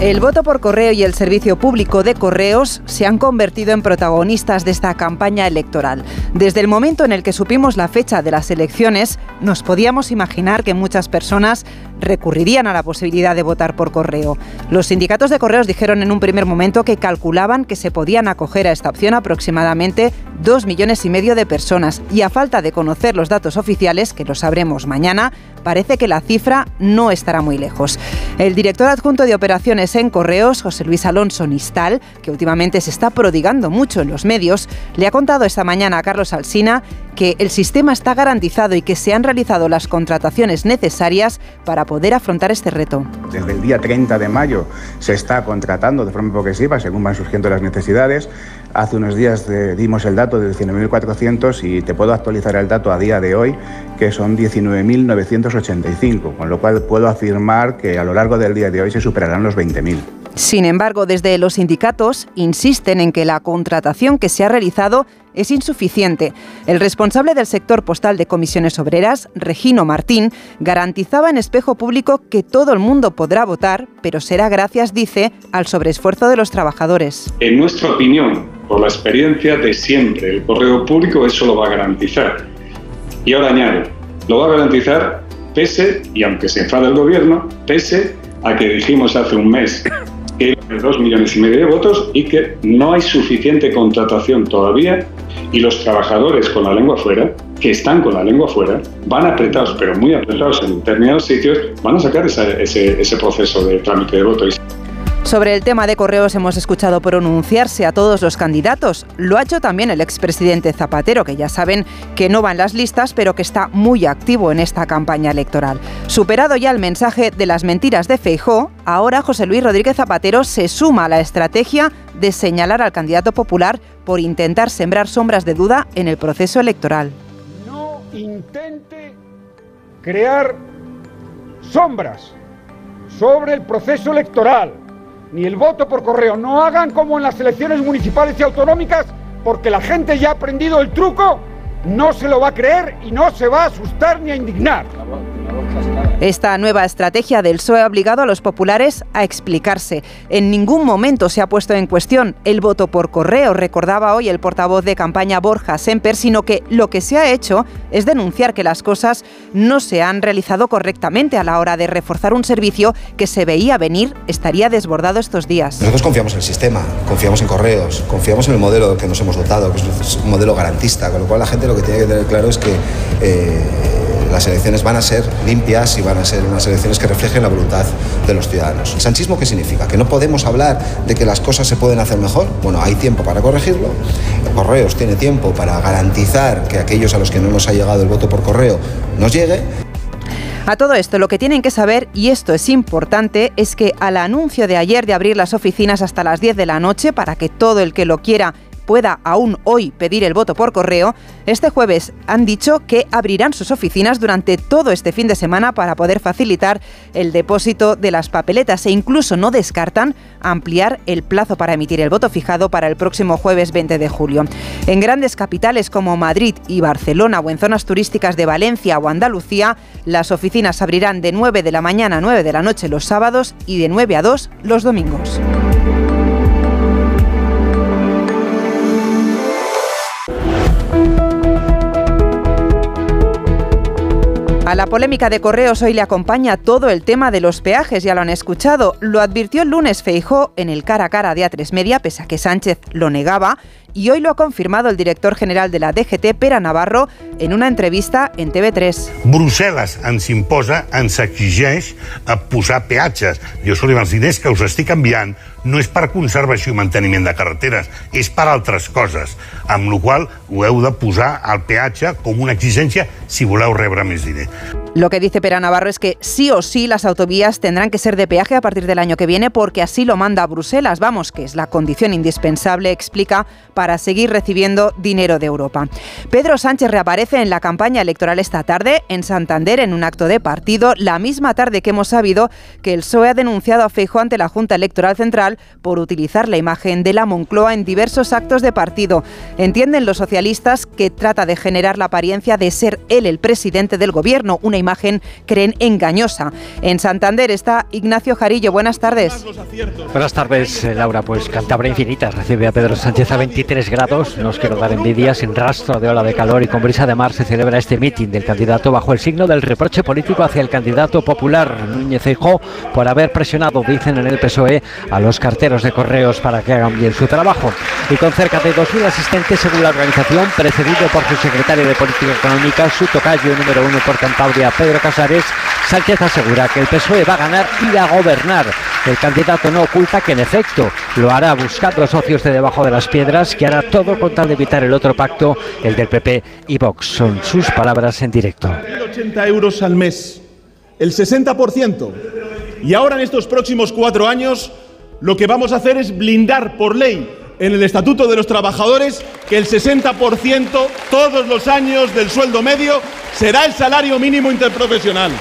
El voto por correo y el servicio público de correos se han convertido en protagonistas de esta campaña electoral. Desde el momento en el que supimos la fecha de las elecciones, nos podíamos imaginar que muchas personas recurrirían a la posibilidad de votar por correo. Los sindicatos de correos dijeron en un primer momento que calculaban que se podían acoger a esta opción aproximadamente dos millones y medio de personas y a falta de conocer los datos oficiales, que lo sabremos mañana, parece que la cifra no estará muy lejos. El director adjunto de operaciones en Correos, José Luis Alonso Nistal, que últimamente se está prodigando mucho en los medios, le ha contado esta mañana a Carlos Alsina que el sistema está garantizado y que se han realizado las contrataciones necesarias para poder afrontar este reto. Desde el día 30 de mayo se está contratando de forma progresiva según van surgiendo las necesidades. Hace unos días dimos el dato de 19.400 y te puedo actualizar el dato a día de hoy, que son 19.985, con lo cual puedo afirmar que a lo largo del día de hoy se superarán los 20.000. Sin embargo, desde los sindicatos insisten en que la contratación que se ha realizado es insuficiente. El responsable del sector postal de comisiones obreras, Regino Martín, garantizaba en espejo público que todo el mundo podrá votar, pero será gracias, dice, al sobreesfuerzo de los trabajadores. En nuestra opinión, por la experiencia de siempre, el correo público eso lo va a garantizar. Y ahora añade, lo va a garantizar pese, y aunque se enfade el gobierno, pese a que dijimos hace un mes que dos millones y medio de votos y que no hay suficiente contratación todavía y los trabajadores con la lengua fuera, que están con la lengua fuera, van apretados, pero muy apretados en determinados sitios, van a sacar ese, ese proceso de trámite de voto. Sobre el tema de correos hemos escuchado pronunciarse a todos los candidatos. Lo ha hecho también el expresidente Zapatero, que ya saben que no va en las listas, pero que está muy activo en esta campaña electoral. Superado ya el mensaje de las mentiras de Feijó, ahora José Luis Rodríguez Zapatero se suma a la estrategia de señalar al candidato popular por intentar sembrar sombras de duda en el proceso electoral. No intente crear sombras sobre el proceso electoral ni el voto por correo. No hagan como en las elecciones municipales y autonómicas, porque la gente ya ha aprendido el truco, no se lo va a creer y no se va a asustar ni a indignar. Esta nueva estrategia del PSOE ha obligado a los populares a explicarse. En ningún momento se ha puesto en cuestión el voto por correo, recordaba hoy el portavoz de campaña Borja Semper, sino que lo que se ha hecho es denunciar que las cosas no se han realizado correctamente a la hora de reforzar un servicio que se veía venir estaría desbordado estos días. Nosotros confiamos en el sistema, confiamos en correos, confiamos en el modelo que nos hemos dotado, que es un modelo garantista, con lo cual la gente lo que tiene que tener claro es que... Eh, las elecciones van a ser limpias y van a ser unas elecciones que reflejen la voluntad de los ciudadanos. ¿El sanchismo qué significa? ¿Que no podemos hablar de que las cosas se pueden hacer mejor? Bueno, hay tiempo para corregirlo. Correos tiene tiempo para garantizar que aquellos a los que no nos ha llegado el voto por correo nos llegue. A todo esto, lo que tienen que saber, y esto es importante, es que al anuncio de ayer de abrir las oficinas hasta las 10 de la noche para que todo el que lo quiera pueda aún hoy pedir el voto por correo, este jueves han dicho que abrirán sus oficinas durante todo este fin de semana para poder facilitar el depósito de las papeletas e incluso no descartan ampliar el plazo para emitir el voto fijado para el próximo jueves 20 de julio. En grandes capitales como Madrid y Barcelona o en zonas turísticas de Valencia o Andalucía, las oficinas abrirán de 9 de la mañana a 9 de la noche los sábados y de 9 a 2 los domingos. A la polémica de correos hoy le acompaña todo el tema de los peajes, ya lo han escuchado. Lo advirtió el lunes Feijó en el cara a cara de A3 Media, pese a que Sánchez lo negaba, y hoy lo ha confirmado el director general de la DGT, Pera Navarro, en una entrevista en TV3. Brussel·les ens imposa, ens exigeix posar peatges. Jo, escolti, els diners que us estic enviant no és per conservació i manteniment de carreteres, és per altres coses, amb la qual ho heu de posar al peatge com una exigència si voleu rebre més diners. Lo que dice Pera Navarro es que sí o sí las autovías tendrán que ser de peaje a partir del año que viene porque así lo manda Bruselas, vamos, que es la condición indispensable, explica, para seguir recibiendo dinero de Europa. Pedro Sánchez reaparece en la campaña electoral esta tarde en Santander en un acto de partido, la misma tarde que hemos sabido que el PSOE ha denunciado a Feijóo ante la Junta Electoral Central por utilizar la imagen de la Moncloa en diversos actos de partido. Entienden los socialistas que trata de generar la apariencia de ser él el presidente del gobierno, una imagen imagen creen engañosa. En Santander está Ignacio Jarillo. Buenas tardes. Buenas tardes, eh, Laura. Pues Cantabria Infinita recibe a Pedro Sánchez a 23 grados. No os quiero dar envidia, sin rastro de ola de calor y con brisa de mar se celebra este mitin del candidato bajo el signo del reproche político hacia el candidato popular Núñez Feijóo por haber presionado, dicen en el PSOE, a los carteros de correos para que hagan bien su trabajo. Y con cerca de 2.000 asistentes según la organización, precedido por su secretario de Política Económica, su tocayo número uno por Cantabria, Pedro Casares, Sánchez asegura que el PSOE va a ganar y a gobernar. El candidato no oculta que en efecto lo hará buscando socios de debajo de las piedras, que hará todo con tal de evitar el otro pacto, el del PP y Vox. Son sus palabras en directo. 1.080 euros al mes, el 60%. Y ahora en estos próximos cuatro años lo que vamos a hacer es blindar por ley en el Estatuto de los Trabajadores que el 60% todos los años del sueldo medio será el salario mínimo interprofesional.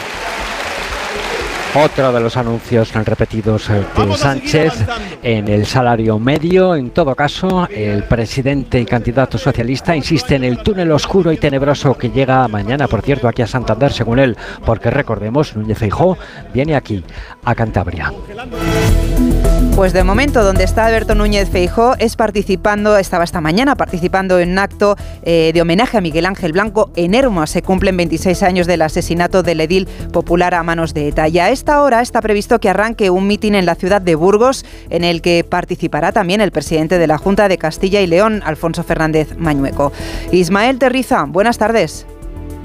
Otro de los anuncios repetidos de Sánchez en el salario medio. En todo caso, el presidente y candidato socialista insiste en el túnel oscuro y tenebroso que llega mañana, por cierto, aquí a Santander, según él, porque recordemos, Núñez Feijó viene aquí, a Cantabria. Pues de momento, donde está Alberto Núñez Feijó es participando, estaba esta mañana participando en un acto eh, de homenaje a Miguel Ángel Blanco en Hermoa. Se cumplen 26 años del asesinato del edil popular a manos de ETA. Y a esta hora está previsto que arranque un mitin en la ciudad de Burgos, en el que participará también el presidente de la Junta de Castilla y León, Alfonso Fernández Mañueco. Ismael Terriza, buenas tardes.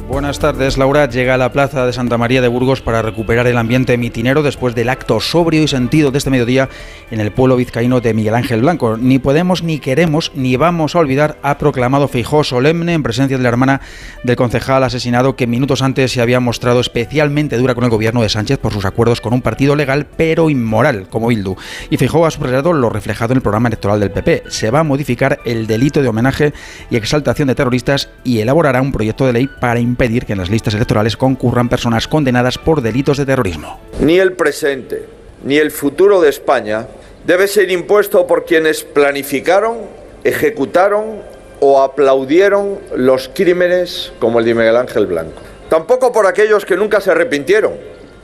Buenas tardes, Laura. Llega a la plaza de Santa María de Burgos para recuperar el ambiente mitinero después del acto sobrio y sentido de este mediodía en el pueblo vizcaíno de Miguel Ángel Blanco. Ni podemos, ni queremos, ni vamos a olvidar, ha proclamado Feijó solemne en presencia de la hermana del concejal asesinado que minutos antes se había mostrado especialmente dura con el gobierno de Sánchez por sus acuerdos con un partido legal pero inmoral como Bildu. Y Feijó ha subrayado lo reflejado en el programa electoral del PP. Se va a modificar el delito de homenaje y exaltación de terroristas y elaborará un proyecto de ley para impedir pedir que en las listas electorales concurran personas condenadas por delitos de terrorismo. Ni el presente ni el futuro de España debe ser impuesto por quienes planificaron, ejecutaron o aplaudieron los crímenes como el de Miguel Ángel Blanco. Tampoco por aquellos que nunca se arrepintieron,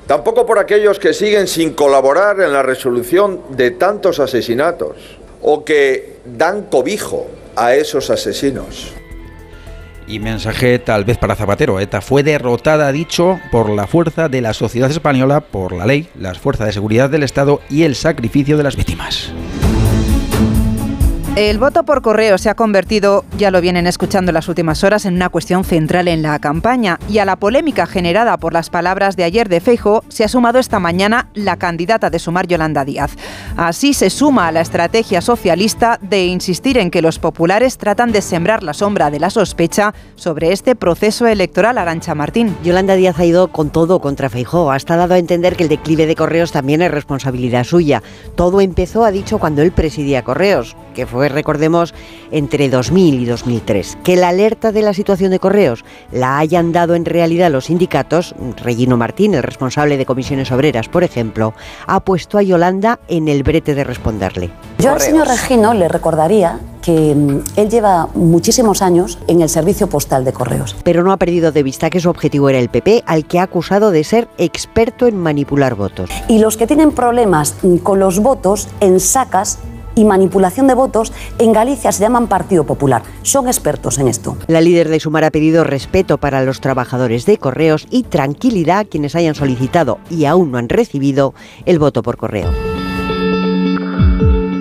tampoco por aquellos que siguen sin colaborar en la resolución de tantos asesinatos o que dan cobijo a esos asesinos. Y mensaje tal vez para Zapatero. ETA fue derrotada, dicho, por la fuerza de la sociedad española, por la ley, las fuerzas de seguridad del Estado y el sacrificio de las víctimas. El voto por correo se ha convertido, ya lo vienen escuchando las últimas horas, en una cuestión central en la campaña y a la polémica generada por las palabras de ayer de Feijo se ha sumado esta mañana la candidata de sumar Yolanda Díaz. Así se suma a la estrategia socialista de insistir en que los populares tratan de sembrar la sombra de la sospecha sobre este proceso electoral Arancha Martín. Yolanda Díaz ha ido con todo contra Feijóo, hasta dado a entender que el declive de Correos también es responsabilidad suya. Todo empezó, ha dicho, cuando él presidía Correos, que fue recordemos, entre 2000 y 2003. Que la alerta de la situación de correos la hayan dado en realidad los sindicatos, Regino Martín, el responsable de comisiones obreras, por ejemplo, ha puesto a Yolanda en el brete de responderle. Yo al señor Regino le recordaría que mm, él lleva muchísimos años en el servicio postal de correos. Pero no ha perdido de vista que su objetivo era el PP, al que ha acusado de ser experto en manipular votos. Y los que tienen problemas mm, con los votos en sacas y manipulación de votos en Galicia se llaman Partido Popular. Son expertos en esto. La líder de Sumar ha pedido respeto para los trabajadores de correos y tranquilidad a quienes hayan solicitado y aún no han recibido el voto por correo.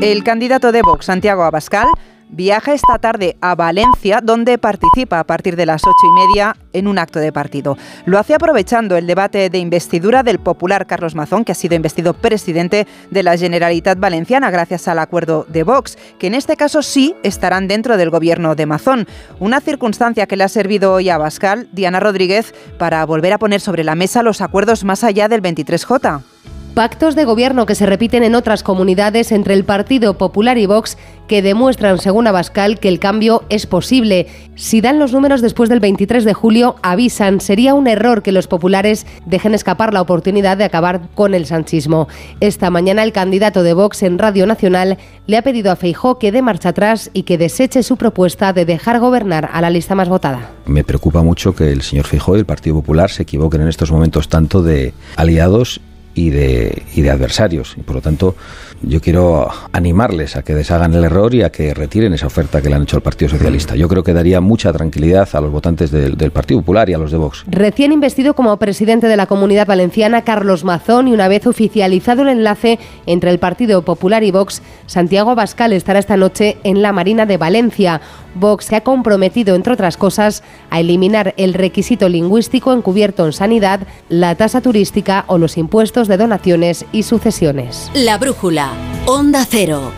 El candidato de Vox, Santiago Abascal, viaja esta tarde a Valencia, donde participa a partir de las ocho y media en un acto de partido. Lo hace aprovechando el debate de investidura del popular Carlos Mazón, que ha sido investido presidente de la Generalitat Valenciana gracias al acuerdo de Vox, que en este caso sí estarán dentro del gobierno de Mazón. Una circunstancia que le ha servido hoy a Bascal, Diana Rodríguez, para volver a poner sobre la mesa los acuerdos más allá del 23J. Pactos de gobierno que se repiten en otras comunidades entre el Partido Popular y Vox que demuestran, según Abascal, que el cambio es posible. Si dan los números después del 23 de julio, avisan, sería un error que los populares dejen escapar la oportunidad de acabar con el sanchismo. Esta mañana el candidato de Vox en Radio Nacional le ha pedido a Feijó que dé marcha atrás y que deseche su propuesta de dejar gobernar a la lista más votada. Me preocupa mucho que el señor Feijó y el Partido Popular se equivoquen en estos momentos tanto de aliados y de, y de adversarios. Y por lo tanto, yo quiero animarles a que deshagan el error y a que retiren esa oferta que le han hecho al Partido Socialista. Yo creo que daría mucha tranquilidad a los votantes del, del Partido Popular y a los de Vox. Recién investido como presidente de la Comunidad Valenciana, Carlos Mazón, y una vez oficializado el enlace entre el Partido Popular y Vox, Santiago Abascal estará esta noche en la Marina de Valencia. Vox se ha comprometido, entre otras cosas, a eliminar el requisito lingüístico encubierto en sanidad, la tasa turística o los impuestos de donaciones y sucesiones. La brújula. Onda Cero.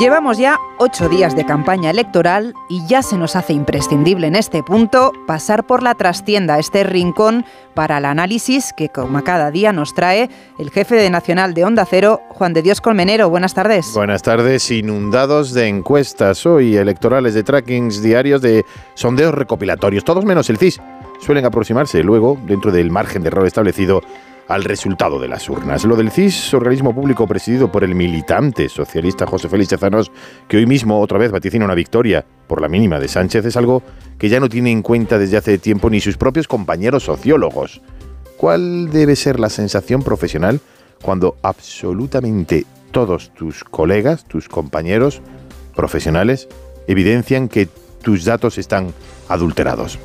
Llevamos ya ocho días de campaña electoral y ya se nos hace imprescindible en este punto pasar por la trastienda, este rincón para el análisis que como cada día nos trae el jefe de Nacional de Onda Cero, Juan de Dios Colmenero. Buenas tardes. Buenas tardes, inundados de encuestas hoy electorales de trackings diarios de sondeos recopilatorios, todos menos el CIS. Suelen aproximarse luego, dentro del margen de error establecido, al resultado de las urnas. Lo del CIS, organismo público presidido por el militante socialista José Félix Tezanos, que hoy mismo otra vez vaticina una victoria por la mínima de Sánchez, es algo que ya no tiene en cuenta desde hace tiempo ni sus propios compañeros sociólogos. ¿Cuál debe ser la sensación profesional cuando absolutamente todos tus colegas, tus compañeros profesionales, evidencian que tus datos están adulterados?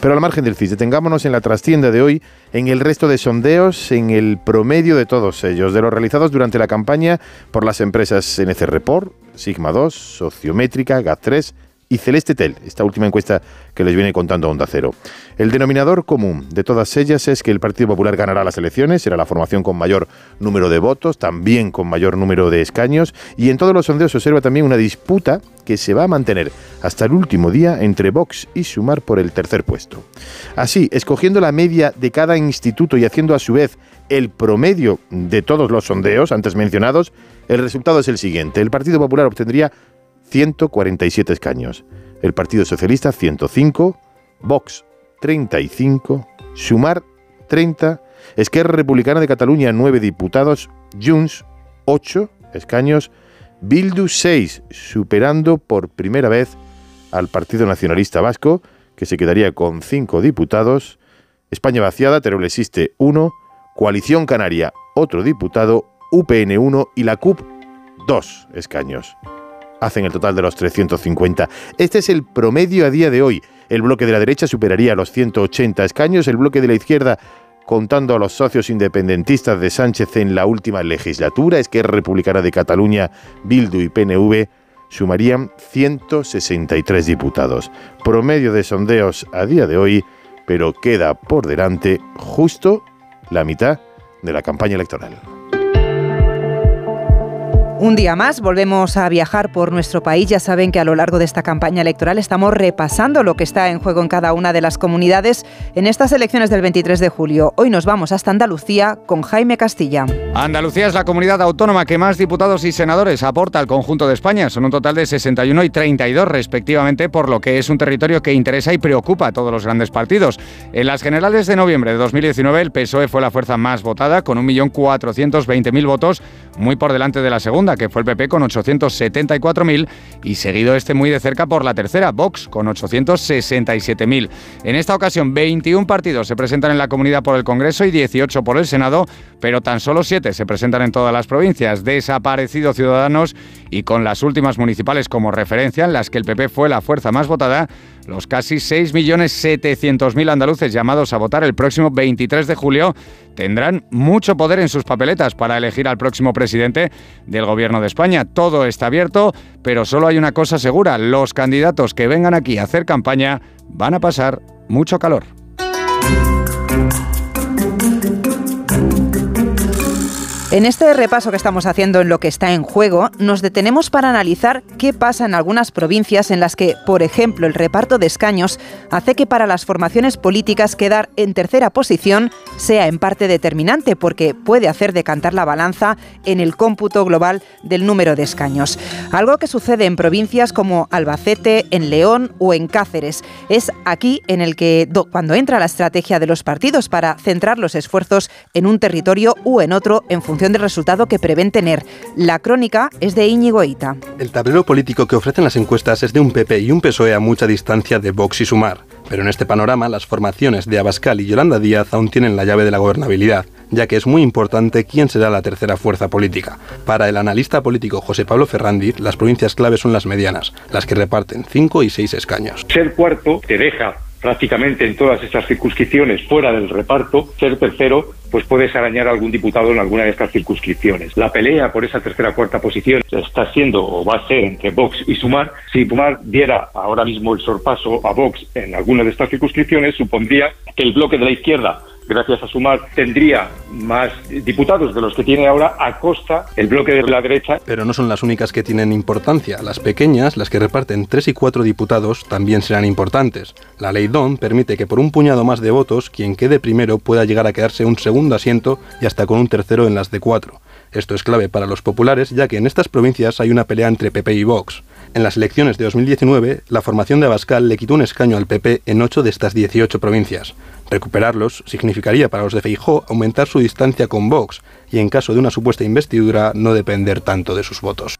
Pero al margen del CIS, detengámonos en la trastienda de hoy, en el resto de sondeos, en el promedio de todos ellos, de los realizados durante la campaña por las empresas NC Report, Sigma 2, Sociométrica, GAT3 y Celeste Tel, esta última encuesta que les viene contando Onda Cero. El denominador común de todas ellas es que el Partido Popular ganará las elecciones, será la formación con mayor número de votos, también con mayor número de escaños, y en todos los sondeos se observa también una disputa que se va a mantener hasta el último día entre Vox y Sumar por el tercer puesto. Así, escogiendo la media de cada instituto y haciendo a su vez el promedio de todos los sondeos antes mencionados, el resultado es el siguiente. El Partido Popular obtendría 147 escaños, el Partido Socialista 105, Vox 35, Sumar 30, Esquerra Republicana de Cataluña 9 diputados, Junts 8 escaños, Bildu 6, superando por primera vez al Partido Nacionalista Vasco, que se quedaría con 5 diputados, España vaciada, Teruel existe 1, Coalición Canaria otro diputado, UPN 1 y la CUP 2 escaños hacen el total de los 350. Este es el promedio a día de hoy. El bloque de la derecha superaría los 180 escaños, el bloque de la izquierda contando a los socios independentistas de Sánchez en la última legislatura, es que Republicana de Cataluña, Bildu y PNV sumarían 163 diputados. Promedio de sondeos a día de hoy, pero queda por delante justo la mitad de la campaña electoral. Un día más volvemos a viajar por nuestro país. Ya saben que a lo largo de esta campaña electoral estamos repasando lo que está en juego en cada una de las comunidades en estas elecciones del 23 de julio. Hoy nos vamos hasta Andalucía con Jaime Castilla. Andalucía es la comunidad autónoma que más diputados y senadores aporta al conjunto de España. Son un total de 61 y 32 respectivamente, por lo que es un territorio que interesa y preocupa a todos los grandes partidos. En las generales de noviembre de 2019 el PSOE fue la fuerza más votada con 1.420.000 votos, muy por delante de la segunda que fue el PP con 874.000 y seguido este muy de cerca por la tercera, Vox, con 867.000. En esta ocasión, 21 partidos se presentan en la comunidad por el Congreso y 18 por el Senado, pero tan solo 7 se presentan en todas las provincias. Desaparecido Ciudadanos y con las últimas municipales como referencia, en las que el PP fue la fuerza más votada, los casi 6.700.000 andaluces llamados a votar el próximo 23 de julio tendrán mucho poder en sus papeletas para elegir al próximo presidente del Gobierno de España. Todo está abierto, pero solo hay una cosa segura, los candidatos que vengan aquí a hacer campaña van a pasar mucho calor. En este repaso que estamos haciendo en lo que está en juego, nos detenemos para analizar qué pasa en algunas provincias en las que, por ejemplo, el reparto de escaños hace que para las formaciones políticas quedar en tercera posición sea en parte determinante porque puede hacer decantar la balanza en el cómputo global del número de escaños. Algo que sucede en provincias como Albacete, en León o en Cáceres. Es aquí en el que cuando entra la estrategia de los partidos para centrar los esfuerzos en un territorio u en otro en función del resultado que prevén tener. La crónica es de Íñigo Eita. El tablero político que ofrecen las encuestas es de un PP y un PSOE a mucha distancia de Vox y Sumar. Pero en este panorama, las formaciones de Abascal y Yolanda Díaz aún tienen la llave de la gobernabilidad, ya que es muy importante quién será la tercera fuerza política. Para el analista político José Pablo Ferrandiz, las provincias claves son las medianas, las que reparten 5 y 6 escaños. Ser cuarto te deja prácticamente en todas estas circunscripciones fuera del reparto, ser tercero, pues puedes arañar a algún diputado en alguna de estas circunscripciones. La pelea por esa tercera cuarta posición está siendo o va a ser entre Vox y Sumar. Si Sumar diera ahora mismo el sorpaso a Vox en alguna de estas circunscripciones, supondría que el bloque de la izquierda gracias a Sumar, tendría más diputados de los que tiene ahora a costa el bloque de la derecha. Pero no son las únicas que tienen importancia. Las pequeñas, las que reparten tres y cuatro diputados, también serán importantes. La ley DON permite que por un puñado más de votos, quien quede primero pueda llegar a quedarse un segundo asiento y hasta con un tercero en las de cuatro. Esto es clave para los populares, ya que en estas provincias hay una pelea entre PP y Vox. En las elecciones de 2019, la formación de Abascal le quitó un escaño al PP en 8 de estas 18 provincias. Recuperarlos significaría para los de Feijó aumentar su distancia con Vox y en caso de una supuesta investidura no depender tanto de sus votos.